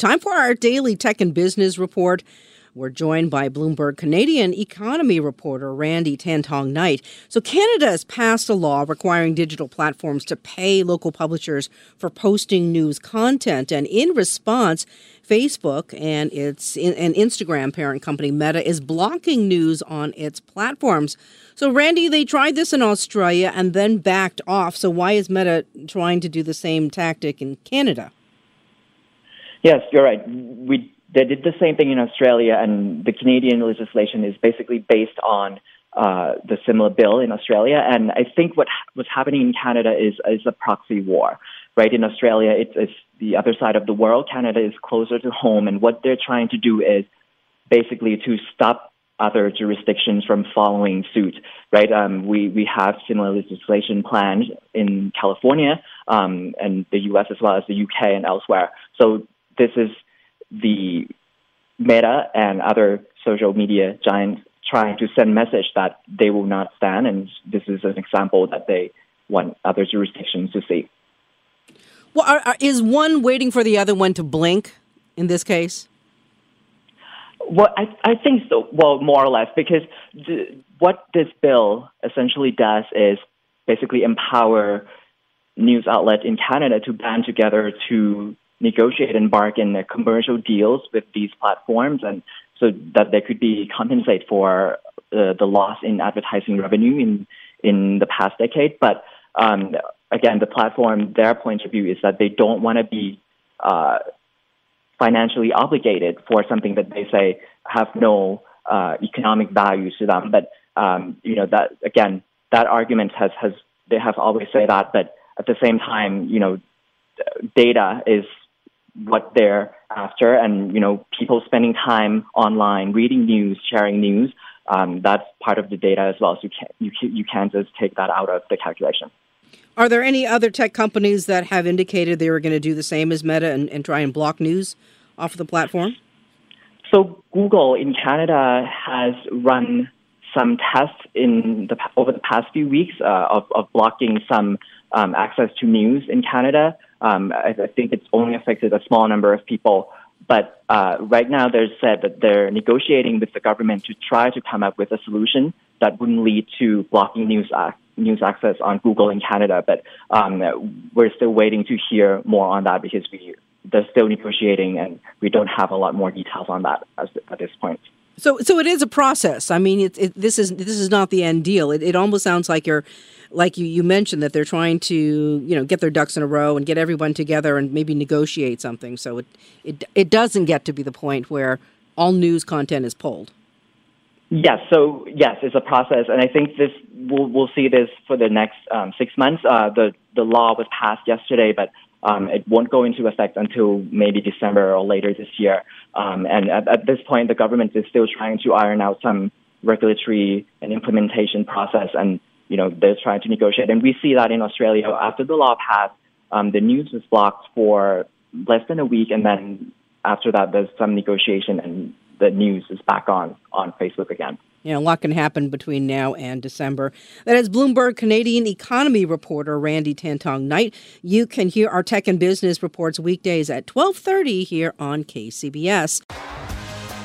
Time for our daily tech and business report. We're joined by Bloomberg Canadian economy reporter Randy Thanthong-Knight. So, Canada has passed a law requiring digital platforms to pay local publishers for posting news content. And in response, Facebook and its and Instagram parent company Meta is blocking news on its platforms. So, Randy, they tried this in Australia and then backed off. So, why is Meta trying to do the same tactic in Canada? Yes, you're right. We they did the same thing in Australia, and the Canadian legislation is basically based on uh, the similar bill in Australia. And I think what what's happening in Canada is is a proxy war, right? In Australia, it's, it's the other side of the world. Canada is closer to home, and what they're trying to do is basically to stop other jurisdictions from following suit, right? Um, we we have similar legislation planned in California um, and the U.S. as well as the U.K. and elsewhere. So this is the Meta and other social media giants trying to send message that they will not stand, and this is an example that they want other jurisdictions to see. Well, are, are, is one waiting for the other one to blink in this case? Well, I, I think so. Well, more or less, because the, what this bill essentially does is basically empower news outlet in Canada to band together to negotiate and bargain commercial deals with these platforms, and so that they could be compensate for uh, the loss in advertising revenue in in the past decade. But um, again, the platform, their point of view is that they don't want to be uh, financially obligated for something that they say have no uh, economic value to them. But um, you know that again, that argument has has they have always say that, but at the same time, you know, data is what they're after, and you know, people spending time online, reading news, sharing news. Um, that's part of the data as well. So you can't, you, you can't just take that out of the calculation. Are there any other tech companies that have indicated they were going to do the same as Meta and, and try and block news off of the platform? So Google in Canada has run some tests in the over the past few weeks uh, of, of blocking some um, access to news in Canada. Um, I, I, think it's only affected a small number of people. But uh, right now, they're said that they're negotiating with the government to try to come up with a solution that wouldn't lead to blocking news ac- news access on Google in Canada. But um, we're still waiting to hear more on that because we they're still negotiating, and we don't have a lot more details on that as, at this point. So, so it is a process. I mean, it, it, this is this is not the end deal. It, it almost sounds like you're like you, you mentioned that they're trying to you know get their ducks in a row and get everyone together and maybe negotiate something so it it, it doesn't get to be the point where all news content is pulled yes so yes it's a process and i think this we'll, we'll see this for the next um, six months uh, the the law was passed yesterday but um, it won't go into effect until maybe December or later this year. Um, and at, at, this point, the government is still trying to iron out some regulatory and implementation process. And you know, they're trying to negotiate. And we see that in Australia after the law passed, um, the news was blocked for less than a week, and then after that, there's some negotiation, and the news is back on on Facebook again. Know, a lot can happen between now and December. That is Bloomberg Canadian economy reporter Randy Thanthong-Knight. You can hear our tech and business reports weekdays at 12:30 here on KCBS.